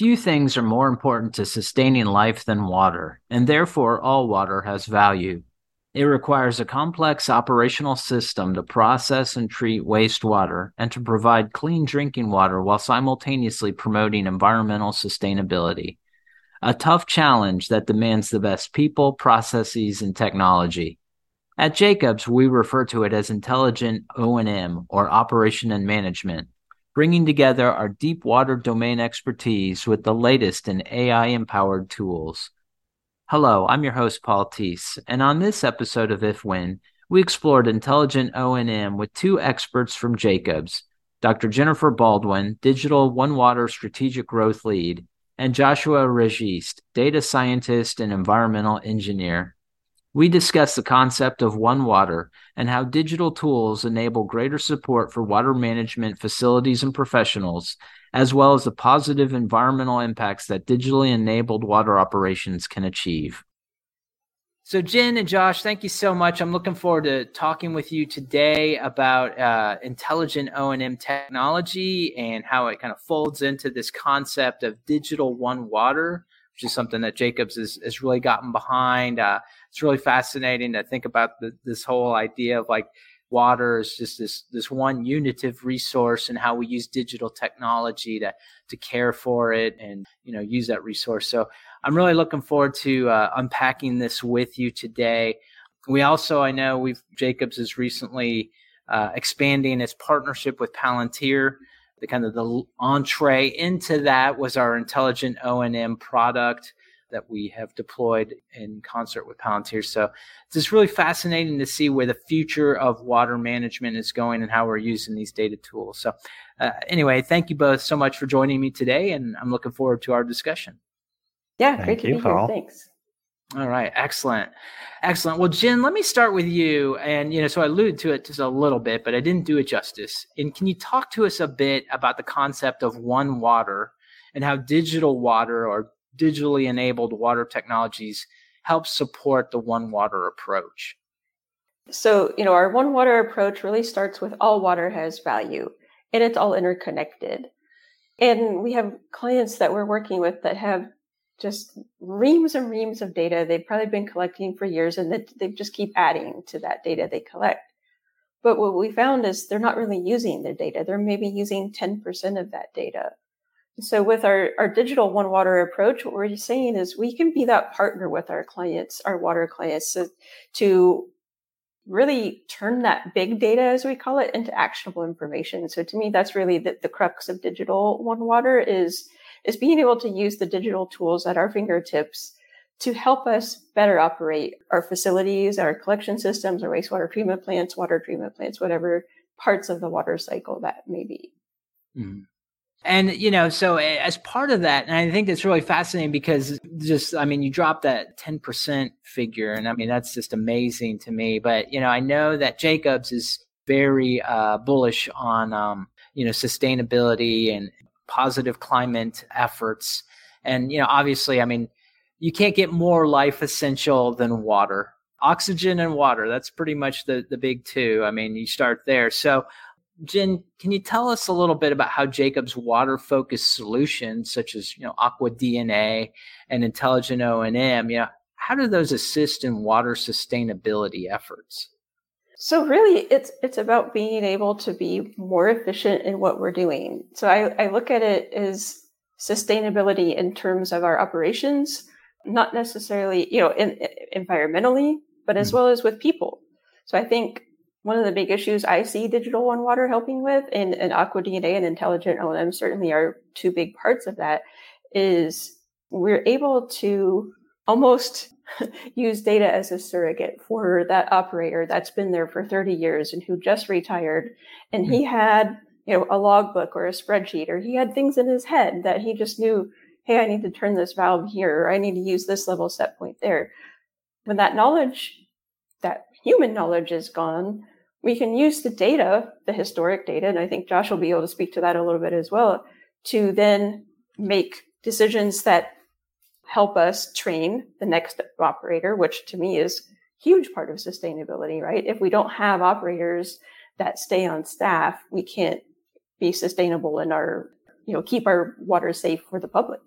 Few things are more important to sustaining life than water, and therefore all water has value. It requires a complex operational system to process and treat wastewater and to provide clean drinking water while simultaneously promoting environmental sustainability. A tough challenge that demands the best people, processes, and technology. At Jacobs, we refer to it as intelligent O&M or operation and management bringing together our deep water domain expertise with the latest in AI empowered tools. Hello, I'm your host Paul Teese, and on this episode of If When, we explored intelligent O&M with two experts from Jacobs, Dr. Jennifer Baldwin, Digital One Water Strategic Growth Lead, and Joshua Registe, Data Scientist and Environmental Engineer. We discuss the concept of One Water and how digital tools enable greater support for water management facilities and professionals, as well as the positive environmental impacts that digitally enabled water operations can achieve. So, Jen and Josh, thank you so much. I'm looking forward to talking with you today about uh, intelligent O&M technology and how it kind of folds into this concept of digital one water which is something that Jacobs has, has really gotten behind. Uh, it's really fascinating to think about the, this whole idea of like water is just this this one unitive resource and how we use digital technology to to care for it and you know use that resource. So I'm really looking forward to uh, unpacking this with you today. We also, I know we've Jacobs is recently uh, expanding its partnership with Palantir the kind of the entree into that was our intelligent O&M product that we have deployed in concert with Palantir. So it's just really fascinating to see where the future of water management is going and how we're using these data tools. So uh, anyway, thank you both so much for joining me today, and I'm looking forward to our discussion. Yeah, thank great to you, be Paul. here. Thanks. All right, excellent. Excellent. Well, Jen, let me start with you. And, you know, so I alluded to it just a little bit, but I didn't do it justice. And can you talk to us a bit about the concept of one water and how digital water or digitally enabled water technologies help support the one water approach? So, you know, our one water approach really starts with all water has value and it's all interconnected. And we have clients that we're working with that have just reams and reams of data they've probably been collecting for years and that they just keep adding to that data they collect. But what we found is they're not really using their data. They're maybe using 10% of that data. So with our, our digital one water approach, what we're saying is we can be that partner with our clients, our water clients to, really turn that big data, as we call it, into actionable information. So to me, that's really the, the crux of digital one water is is being able to use the digital tools at our fingertips to help us better operate our facilities, our collection systems, our wastewater treatment plants, water treatment plants, whatever parts of the water cycle that may be. Mm. And, you know, so as part of that, and I think that's really fascinating because just, I mean, you dropped that 10% figure, and I mean, that's just amazing to me. But, you know, I know that Jacobs is very uh, bullish on, um, you know, sustainability and positive climate efforts. And, you know, obviously, I mean, you can't get more life essential than water. Oxygen and water, that's pretty much the, the big two. I mean, you start there. So, Jen, can you tell us a little bit about how Jacob's water focused solutions, such as, you know, Aqua DNA and Intelligent O&M, you know, how do those assist in water sustainability efforts? So really it's it's about being able to be more efficient in what we're doing. So I, I look at it as sustainability in terms of our operations, not necessarily, you know, in, environmentally, but as mm. well as with people. So I think one of the big issues I see Digital One Water helping with and, and Aqua DNA and Intelligent O&M certainly are two big parts of that is we're able to almost use data as a surrogate for that operator that's been there for 30 years and who just retired and he hmm. had you know a logbook or a spreadsheet or he had things in his head that he just knew hey i need to turn this valve here or i need to use this level set point there when that knowledge that human knowledge is gone we can use the data the historic data and i think josh will be able to speak to that a little bit as well to then make decisions that help us train the next operator, which to me is huge part of sustainability, right? If we don't have operators that stay on staff, we can't be sustainable in our you know, keep our water safe for the public.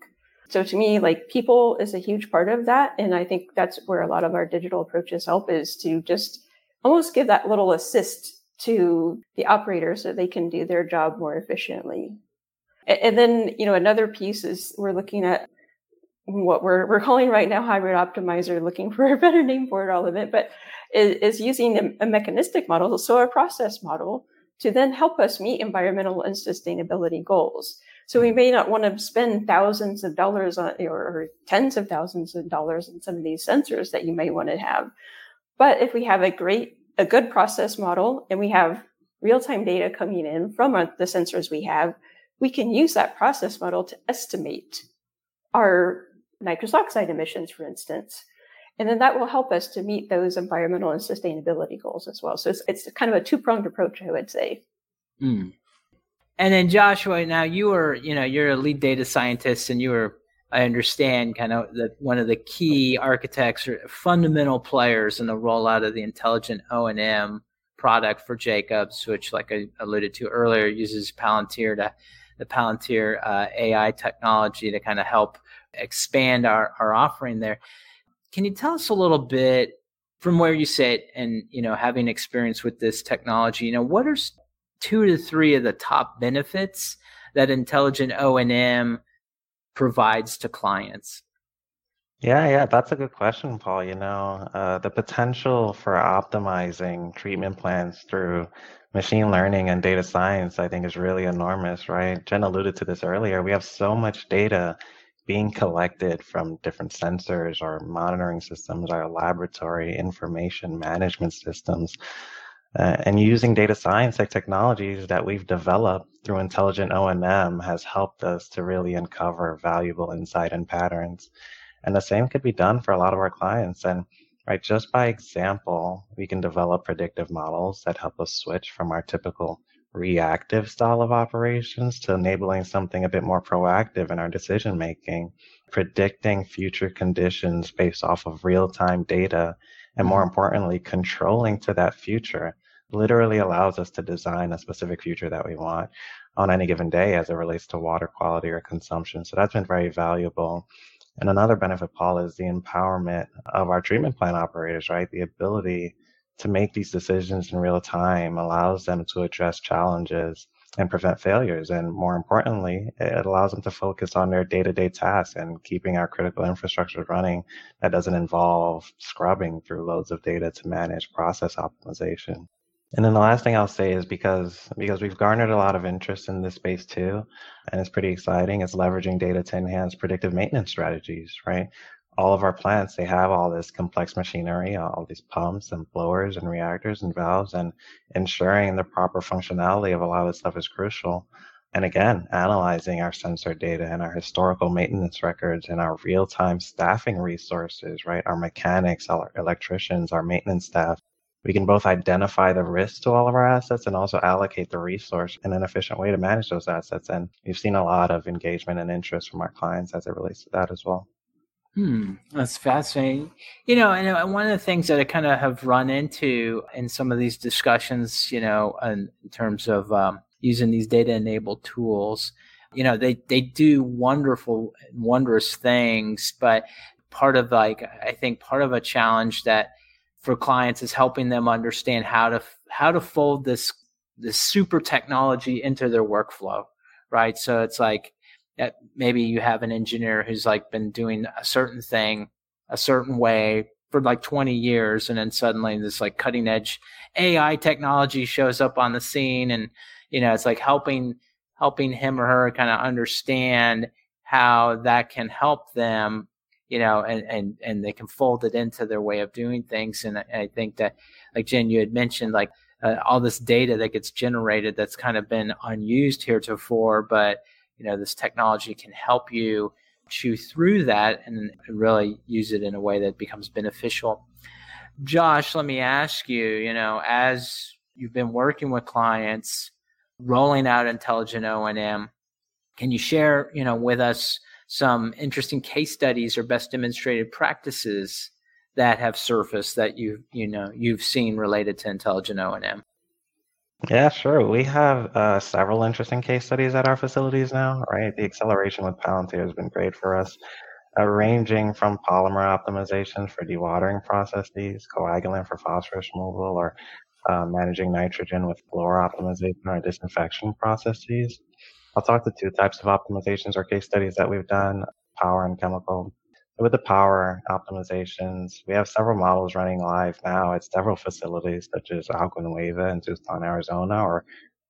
So to me, like people is a huge part of that. And I think that's where a lot of our digital approaches help is to just almost give that little assist to the operator so they can do their job more efficiently. And then, you know, another piece is we're looking at what we're, we're calling right now hybrid optimizer, looking for a better name for it all of it, but is, is using a, mechanistic model, so a process model to then help us meet environmental and sustainability goals. So we may not want to spend thousands of dollars on, or, or tens of thousands of dollars on some of these sensors that you may want to have. But if we have a great, a good process model and we have real time data coming in from the sensors we have, we can use that process model to estimate our nitrous oxide emissions, for instance. And then that will help us to meet those environmental and sustainability goals as well. So it's, it's kind of a two pronged approach, I would say. Mm. And then Joshua, now you are, you know, you're a lead data scientist and you were, I understand, kind of that one of the key architects or fundamental players in the rollout of the intelligent O and M product for Jacobs, which, like I alluded to earlier, uses Palantir to the Palantir uh, AI technology to kind of help expand our, our offering there. Can you tell us a little bit from where you sit and you know having experience with this technology? You know, what are two to three of the top benefits that intelligent O&M provides to clients? Yeah, yeah, that's a good question, Paul. You know, uh, the potential for optimizing treatment plans through machine learning and data science, I think, is really enormous, right? Jen alluded to this earlier. We have so much data being collected from different sensors, our monitoring systems, our laboratory information management systems uh, and using data science like technologies that we've developed through intelligent O&M has helped us to really uncover valuable insight and patterns. And the same could be done for a lot of our clients. And right, just by example, we can develop predictive models that help us switch from our typical reactive style of operations to enabling something a bit more proactive in our decision making, predicting future conditions based off of real time data, and more mm-hmm. importantly, controlling to that future literally allows us to design a specific future that we want on any given day as it relates to water quality or consumption. So that's been very valuable. And another benefit, Paul, is the empowerment of our treatment plant operators, right? The ability to make these decisions in real time allows them to address challenges and prevent failures. And more importantly, it allows them to focus on their day to day tasks and keeping our critical infrastructure running that doesn't involve scrubbing through loads of data to manage process optimization. And then the last thing I'll say is because because we've garnered a lot of interest in this space too, and it's pretty exciting. It's leveraging data to enhance predictive maintenance strategies, right? All of our plants, they have all this complex machinery, all these pumps and blowers and reactors and valves, and ensuring the proper functionality of a lot of this stuff is crucial. And again, analyzing our sensor data and our historical maintenance records and our real-time staffing resources, right? Our mechanics, our electricians, our maintenance staff, we can both identify the risk to all of our assets and also allocate the resource in an efficient way to manage those assets. And we've seen a lot of engagement and interest from our clients as it relates to that as well. Hmm, that's fascinating. You know, and uh, one of the things that I kind of have run into in some of these discussions, you know, in, terms of um, using these data-enabled tools, you know, they they do wonderful, wondrous things, but part of like I think part of a challenge that for clients is helping them understand how to how to fold this this super technology into their workflow right? So it's like eh, maybe you have an engineer who's like been doing a certain thing a certain way for like 20 years and then suddenly this like cutting edge ai technology shows up on the scene and you know it's like helping helping him or her kind of understand how that can help them you know, and, and, and they can fold it into their way of doing things. And I, I think that, like Jen, you had mentioned, like uh, all this data that gets generated that's kind of been unused heretofore, but, you know, this technology can help you chew through that and really use it in a way that becomes beneficial. Josh, let me ask you, you know, as you've been working with clients, rolling out intelligent O&M, can you share, you know, with us some interesting case studies or best demonstrated practices that have surfaced that you you know you've seen related to intelligent O&M? Yeah, sure. We have uh, several interesting case studies at our facilities now, right? The acceleration with Palantir has been great for us, uh, ranging from polymer optimizations for dewatering processes, coagulant for phosphorus removal, or uh, managing nitrogen with fluor optimization or disinfection processes. I'll talk to two types of optimizations or case studies that we've done, power and chemical. With the power optimizations, we have several models running live now at several facilities such as Agua Nueva in Tucson, Arizona, or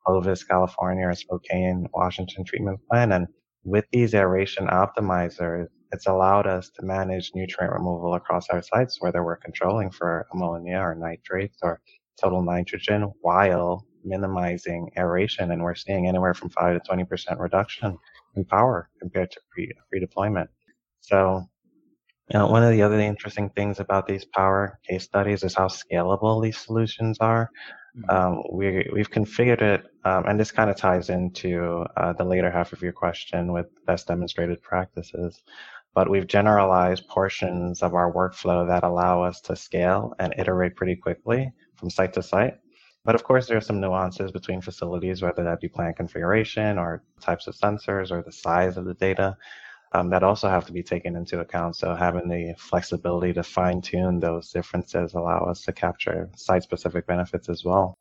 Clovis, California, or Spokane, Washington treatment plant. And with these aeration optimizers, it's allowed us to manage nutrient removal across our sites, whether we're controlling for ammonia or nitrates or total nitrogen while minimizing aeration. And we're seeing anywhere from 5 to 20% reduction in power compared to pre, pre-deployment. So you know, one of the other interesting things about these power case studies is how scalable these solutions are. Mm-hmm. Um, we, we've configured it, um, and this kind of ties into uh, the later half of your question with best demonstrated practices. But we've generalized portions of our workflow that allow us to scale and iterate pretty quickly from site to site. But of course, there are some nuances between facilities, whether that be plant configuration or types of sensors or the size of the data um, that also have to be taken into account. So having the flexibility to fine tune those differences allow us to capture site specific benefits as well.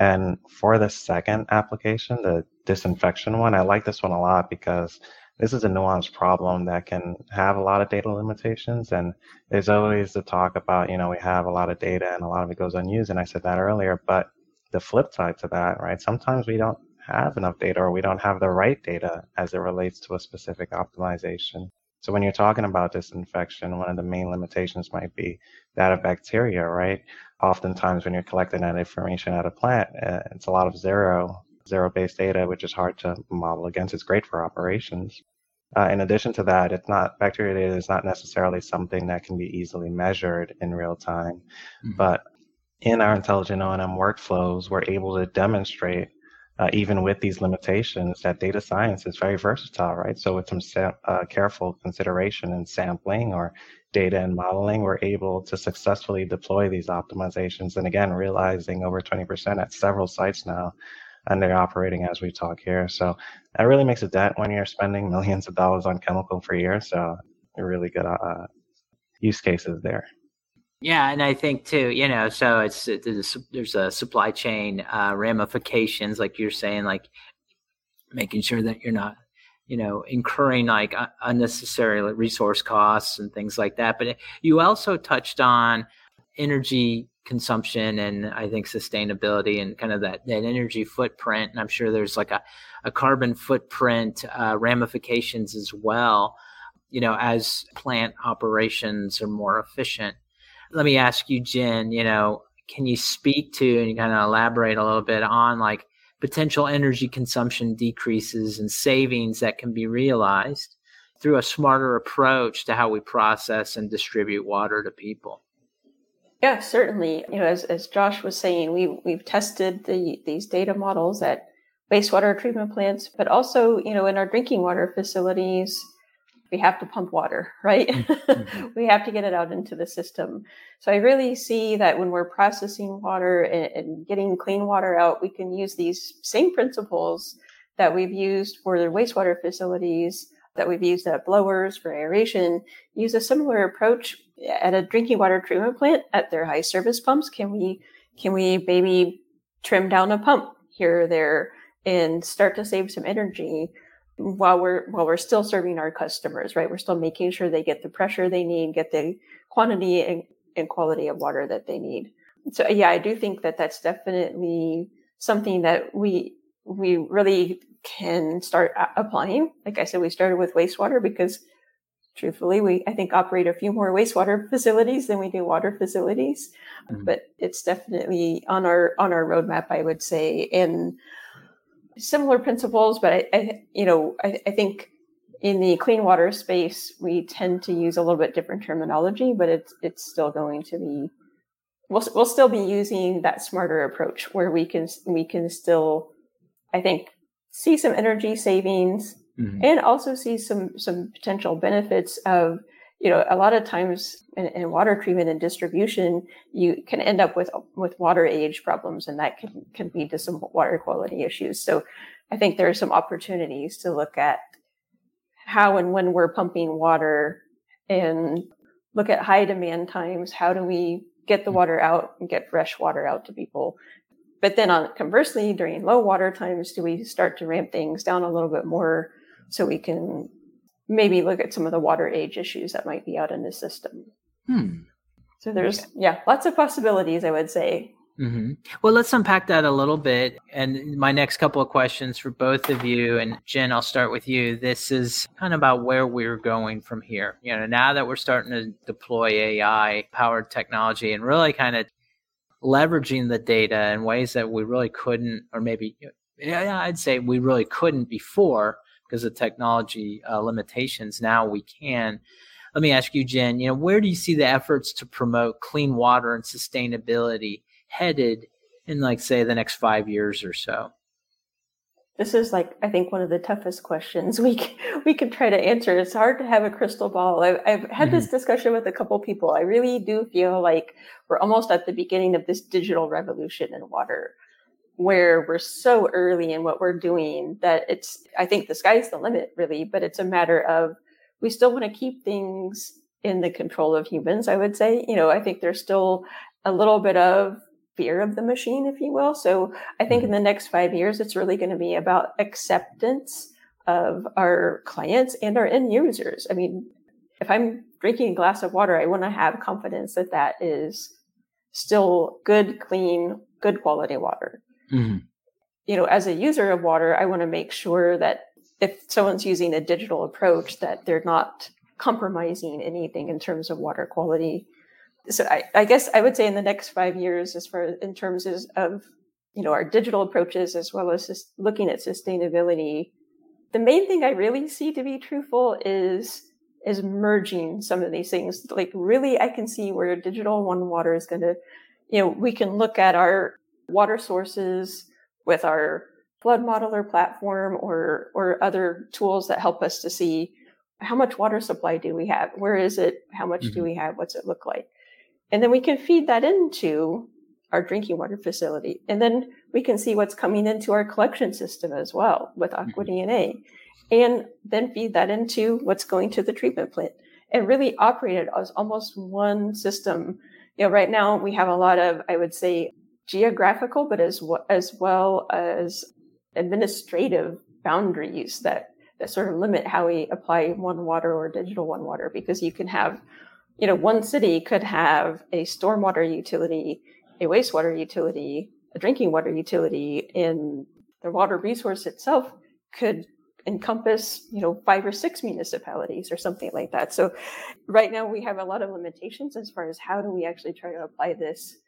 And for the second application, the disinfection one, I like this one a lot because this is a nuanced problem that can have a lot of data limitations. And there's always the talk about, you know, we have a lot of data and a lot of it goes unused. And I said that earlier, but the flip side to that, right? Sometimes we don't have enough data or we don't have the right data as it relates to a specific optimization. So when you're talking about disinfection, one of the main limitations might be that of bacteria, right? Oftentimes when you're collecting that information at a plant, uh, it's a lot of zero, zero-based data, which is hard to model against. It's great for operations. Uh, in addition to that, it's not bacteria data is not necessarily something that can be easily measured in real time, mm-hmm. but in our intelligent O&M workflows, we're able to demonstrate uh, even with these limitations, that data science is very versatile, right? So with some sa- uh, careful consideration and sampling or data and modeling, we're able to successfully deploy these optimizations. And again, realizing over 20% at several sites now, and they're operating as we talk here. So that really makes a dent when you're spending millions of dollars on chemical per year. So really good uh, use cases there. Yeah, and I think too, you know, so it's there's a supply chain uh, ramifications, like you're saying, like making sure that you're not, you know, incurring like unnecessary resource costs and things like that. But you also touched on energy consumption and I think sustainability and kind of that, that energy footprint. And I'm sure there's like a, a carbon footprint uh, ramifications as well, you know, as plant operations are more efficient let me ask you, Jen, you know, can you speak to and kind of elaborate a little bit on like potential energy consumption decreases and savings that can be realized through a smarter approach to how we process and distribute water to people? Yeah, certainly. You know, as, as Josh was saying, we we've tested the these data models at wastewater treatment plants, but also, you know, in our drinking water facilities, we have to pump water, right? Mm-hmm. we have to get it out into the system. So I really see that when we're processing water and, and, getting clean water out, we can use these same principles that we've used for the wastewater facilities, that we've used at blowers for aeration, use a similar approach at a drinking water treatment plant at their high service pumps. Can we, can we maybe trim down a pump here or there and start to save some energy? While we're while we're still serving our customers right? We're still making sure they get the pressure they need get the quantity and, and quality of water that they need. So yeah i do think that that's definitely something that we we really can start applying. Like i said we started with wastewater because truthfully we i think operate a few more wastewater facilities than we do water facilities. Mm-hmm. but it's definitely on our on our roadmap i would say. And similar principles, but I, I you know, I, I, think in the clean water space, we tend to use a little bit different terminology, but it's it's still going to be we'll we'll still be using that smarter approach where we can we can still, I think, see some energy savings mm-hmm. and also see some some potential benefits of you know, a lot of times in, in, water treatment and distribution, you can end up with with water age problems, and that can can lead to some water quality issues. So, I think there are some opportunities to look at how and when we're pumping water, and look at high demand times. How do we get the water out and get fresh water out to people? But then, on conversely, during low water times, do we start to ramp things down a little bit more so we can maybe look at some of the water age issues that might be out in the system. Hmm. So there's yeah, lots of possibilities. I would say. Mm-hmm. Well, let's unpack that a little bit. And my next couple of questions for both of you, and Jen, I'll start with you. This is kind of about where we're going from here. You know, now that we're starting to deploy AI powered technology and really kind of leveraging the data in ways that we really couldn't, or maybe, yeah, I'd say we really couldn't before because of technology uh, limitations. Now we can. Let me ask you, Jen. You know, where do you see the efforts to promote clean water and sustainability headed in, like, say, the next five years or so? This is like I think one of the toughest questions we we can try to answer. It's hard to have a crystal ball. I've, I've had mm-hmm. this discussion with a couple people. I really do feel like we're almost at the beginning of this digital revolution in water where we're so early in what we're doing that it's i think the sky's the limit really but it's a matter of we still want to keep things in the control of humans i would say. You know i think there's still a little bit of fear of the machine if you will. So i think in mm-hmm. the next five years it's really going to be about acceptance of our clients and our end users. I mean if i'm drinking a glass of water i want to have confidence that that is still good clean good quality water Mm-hmm. You know, as a user of water, I want to make sure that if someone's using a digital approach, that they're not compromising anything in terms of water quality. So I, I guess I would say in the next five years, as far in terms of you know our digital approaches as well as just looking at sustainability, the main thing I really see to be truthful is is merging some of these things. Like really, I can see where digital one water is going to, you know, we can look at our water sources with our flood modeler platform or or other tools that help us to see how much water supply do we have? Where is it? How much mm-hmm. do we have? What's it look like? And then we can feed that into our drinking water facility. And then we can see what's coming into our collection system as well with aqua mm-hmm. dna and then feed that into what's going to the treatment plant and really operate it as almost one system. You know right now we have a lot of i would say geographical, but as well, as well as administrative boundaries that that sort of limit how we apply one water or digital one water. Because you can have you know one city could have a stormwater utility a wastewater utility a drinking water utility and the water resource itself could encompass you know five or six municipalities or something like that. So right now we have a lot of limitations as far as how do we actually try to apply this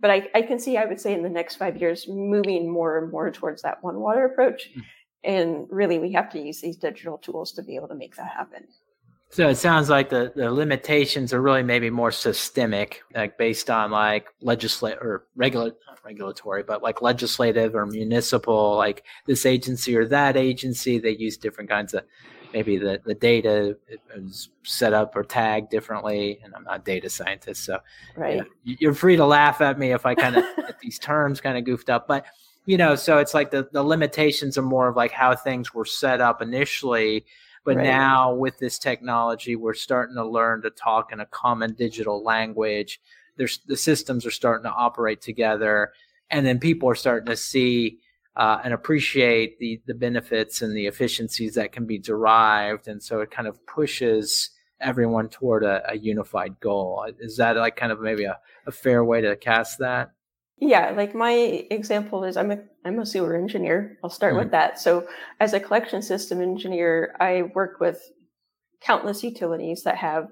but I, I can see, I would say, in the next five years, moving more and more towards that one water approach. Mm-hmm. And really, we have to use these digital tools to be able to make that happen. So it sounds like the, the limitations are really maybe more systemic, like based on like legislative or regular regulatory, but like legislative or municipal, like this agency or that agency. They use different kinds of maybe the, the data is set up or tagged differently and i'm not a data scientist so right. you're free to laugh at me if i kind of get these terms kind of goofed up but you know so it's like the, the limitations are more of like how things were set up initially but right. now with this technology we're starting to learn to talk in a common digital language there's the systems are starting to operate together and then people are starting to see uh, and appreciate the the benefits and the efficiencies that can be derived, and so it kind of pushes everyone toward a, a unified goal. Is that like kind of maybe a, a fair way to cast that? Yeah, like my example is I'm a I'm a sewer engineer. I'll start mm-hmm. with that. So as a collection system engineer, I work with countless utilities that have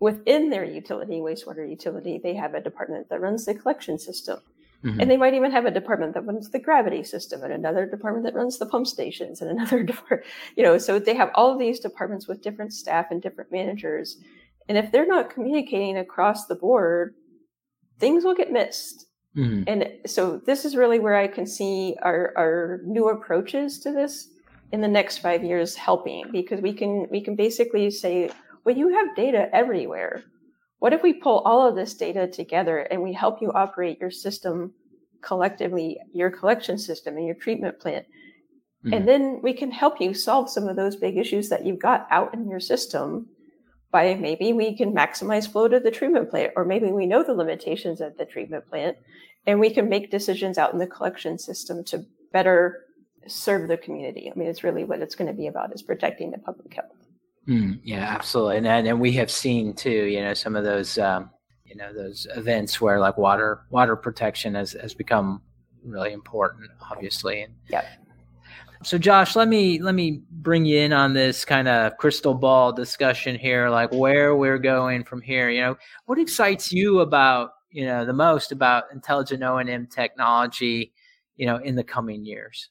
within their utility, wastewater utility, they have a department that runs the collection system. Mm-hmm. And they might even have a department that runs the gravity system and another department that runs the pump stations and another department, you know, so they have all of these departments with different staff and different managers. And if they're not communicating across the board, things will get missed. Mm-hmm. And so this is really where I can see our, our new approaches to this in the next five years helping because we can we can basically say well, you have data everywhere. What if we pull all of this data together and we help you operate your system collectively, your collection system and your treatment plant? Mm-hmm. And then we can help you solve some of those big issues that you've got out in your system by maybe we can maximize flow to the treatment plant, or maybe we know the limitations at the treatment plant and we can make decisions out in the collection system to better serve the community. I mean, it's really what it's going to be about is protecting the public health. Mm, yeah, absolutely. And, and we have seen too, you know, some of those, um, you know, those events where like water, water protection has, has become really important, obviously. And, yeah. So Josh, let me let me bring you in on this kind of crystal ball discussion here, like where we're going from here. You know, what excites you about you know the most about intelligent O and M technology, you know, in the coming years?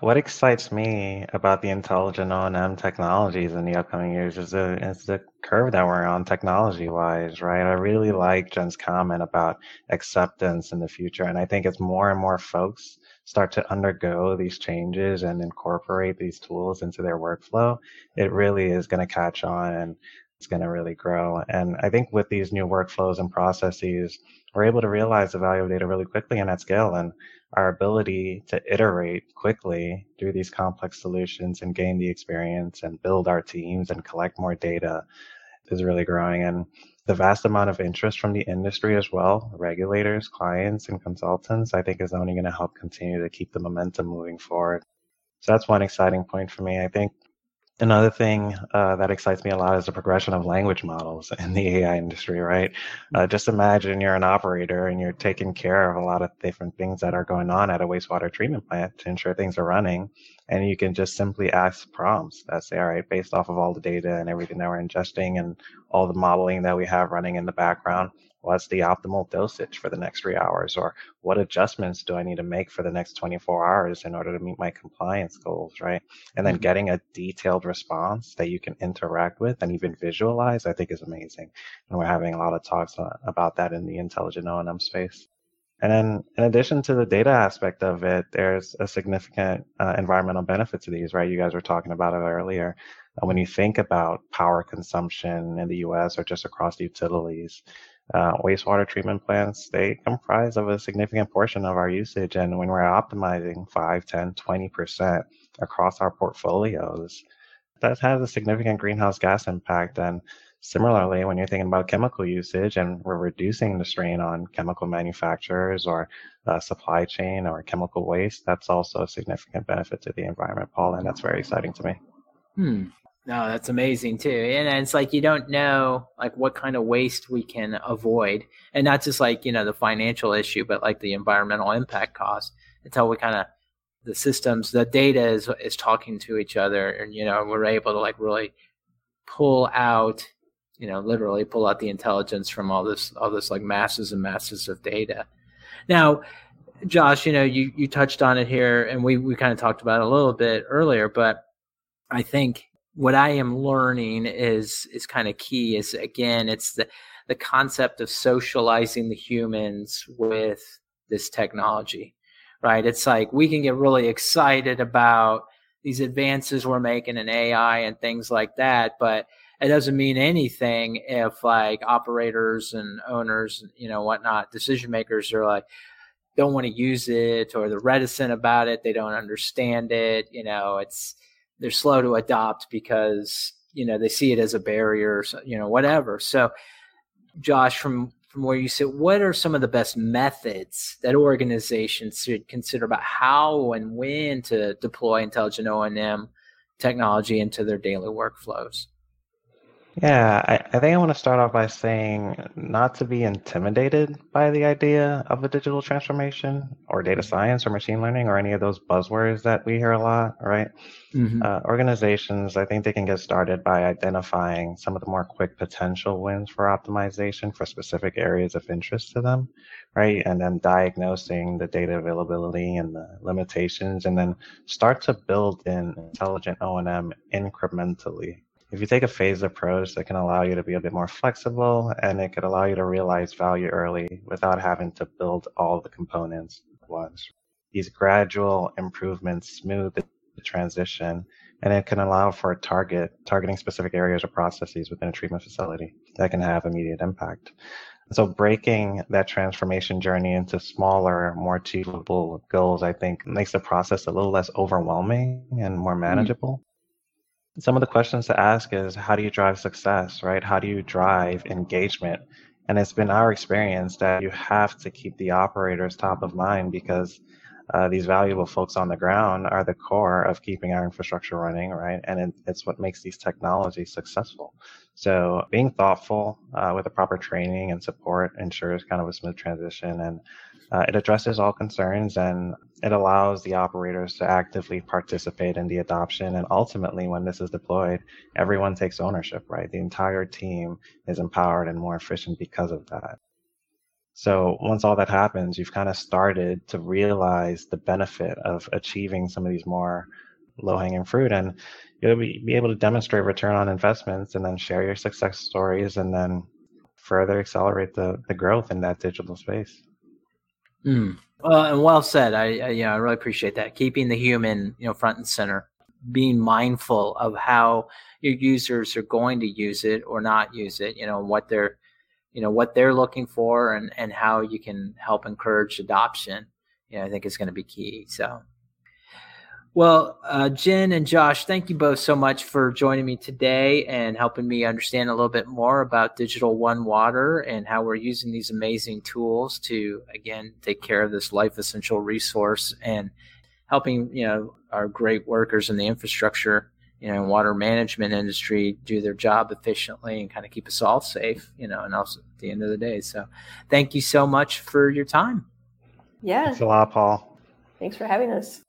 What excites me about the intelligent O&M technologies in the upcoming years is the is the curve that we're on technology wise, right? I really like Jen's comment about acceptance in the future, and I think as more and more folks start to undergo these changes and incorporate these tools into their workflow, it really is going to catch on and it's going to really grow. And I think with these new workflows and processes, we're able to realize the value of data really quickly and at scale. And our ability to iterate quickly through these complex solutions and gain the experience and build our teams and collect more data is really growing. And the vast amount of interest from the industry as well, regulators, clients, and consultants, I think is only going to help continue to keep the momentum moving forward. So that's one exciting point for me. I think Another thing uh, that excites me a lot is the progression of language models in the AI industry, right? Uh, just imagine you're an operator and you're taking care of a lot of different things that are going on at a wastewater treatment plant to ensure things are running. And you can just simply ask prompts that say, all right, based off of all the data and everything that we're ingesting and all the modeling that we have running in the background, what's the optimal dosage for the next three hours or what adjustments do i need to make for the next 24 hours in order to meet my compliance goals right and then mm-hmm. getting a detailed response that you can interact with and even visualize i think is amazing and we're having a lot of talks about that in the intelligent o&m space and then, in addition to the data aspect of it, there's a significant uh, environmental benefit to these, right? You guys were talking about it earlier. Uh, when you think about power consumption in the US or just across utilities, uh, wastewater treatment plants, they comprise of a significant portion of our usage. And when we're optimizing 5, 10, 20% across our portfolios, that has a significant greenhouse gas impact. And similarly, when you're thinking about chemical usage and we're reducing the strain on chemical manufacturers or uh, supply chain or chemical waste, that's also a significant benefit to the environment, Paul. And that's very exciting to me. Hmm. No, that's amazing too. And it's like you don't know like what kind of waste we can avoid. And not just like, you know, the financial issue, but like the environmental impact cost until we kind of the systems, the data is is talking to each other and you know, we're able to like really pull out, you know, literally pull out the intelligence from all this all this like masses and masses of data. Now, Josh, you know, you you touched on it here and we we kind of talked about it a little bit earlier, but I think what I am learning is is kind of key. Is again, it's the the concept of socializing the humans with this technology, right? It's like we can get really excited about these advances we're making in AI and things like that, but it doesn't mean anything if like operators and owners, you know, whatnot, decision makers are like don't want to use it or they're reticent about it, they don't understand it, you know, it's they're slow to adopt because you know they see it as a barrier, you know, whatever. So, Josh, from from where you sit, what are some of the best methods that organizations should consider about how and when to deploy intelligent O and M technology into their daily workflows? Yeah, I, I think I want to start off by saying not to be intimidated by the idea of a digital transformation or data science or machine learning or any of those buzzwords that we hear a lot, right? Mm-hmm. Uh, organizations, I think they can get started by identifying some of the more quick potential wins for optimization for specific areas of interest to them, right? And then diagnosing the data availability and the limitations, and then start to build in intelligent O&M incrementally if you take a phased approach that can allow you to be a bit more flexible and it could allow you to realize value early without having to build all the components at once. These gradual improvements smooth the transition. And it can allow for target targeting specific areas or processes within a treatment facility that can have immediate impact. So breaking that transformation journey into smaller, more achievable goals, I think makes the process a little less overwhelming and more mm-hmm. manageable. Mm-hmm. Some of the questions to ask is how do you drive success, right? How do you drive engagement? And it's been our experience that you have to keep the operators top of mind because uh, these valuable folks on the ground are the core of keeping our infrastructure running, right? And it, it's what makes these technologies successful. So being thoughtful uh, with the proper training and support ensures kind of a smooth transition and uh, it addresses all concerns and it allows the operators to actively participate in the adoption. And ultimately, when this is deployed, everyone takes ownership, right? The entire team is empowered and more efficient because of that. So once all that happens, you've kind of started to realize the benefit of achieving some of these more low hanging fruit and you'll be, be able to demonstrate return on investments and then share your success stories and then further accelerate the, the growth in that digital space. Mm. And well said. I, I, yeah, I really appreciate that. Keeping the human, you know, front and center, being mindful of how your users are going to use it or not use it. You know, what they're you know what they're looking for and and how you can help encourage adoption you know i think is going to be key so well uh, jen and josh thank you both so much for joining me today and helping me understand a little bit more about digital one water and how we're using these amazing tools to again take care of this life essential resource and helping you know our great workers in the infrastructure you know, water management industry do their job efficiently and kind of keep us all safe, you know, and also at the end of the day. So thank you so much for your time. Yeah. Thanks a lot, Paul. Thanks for having us.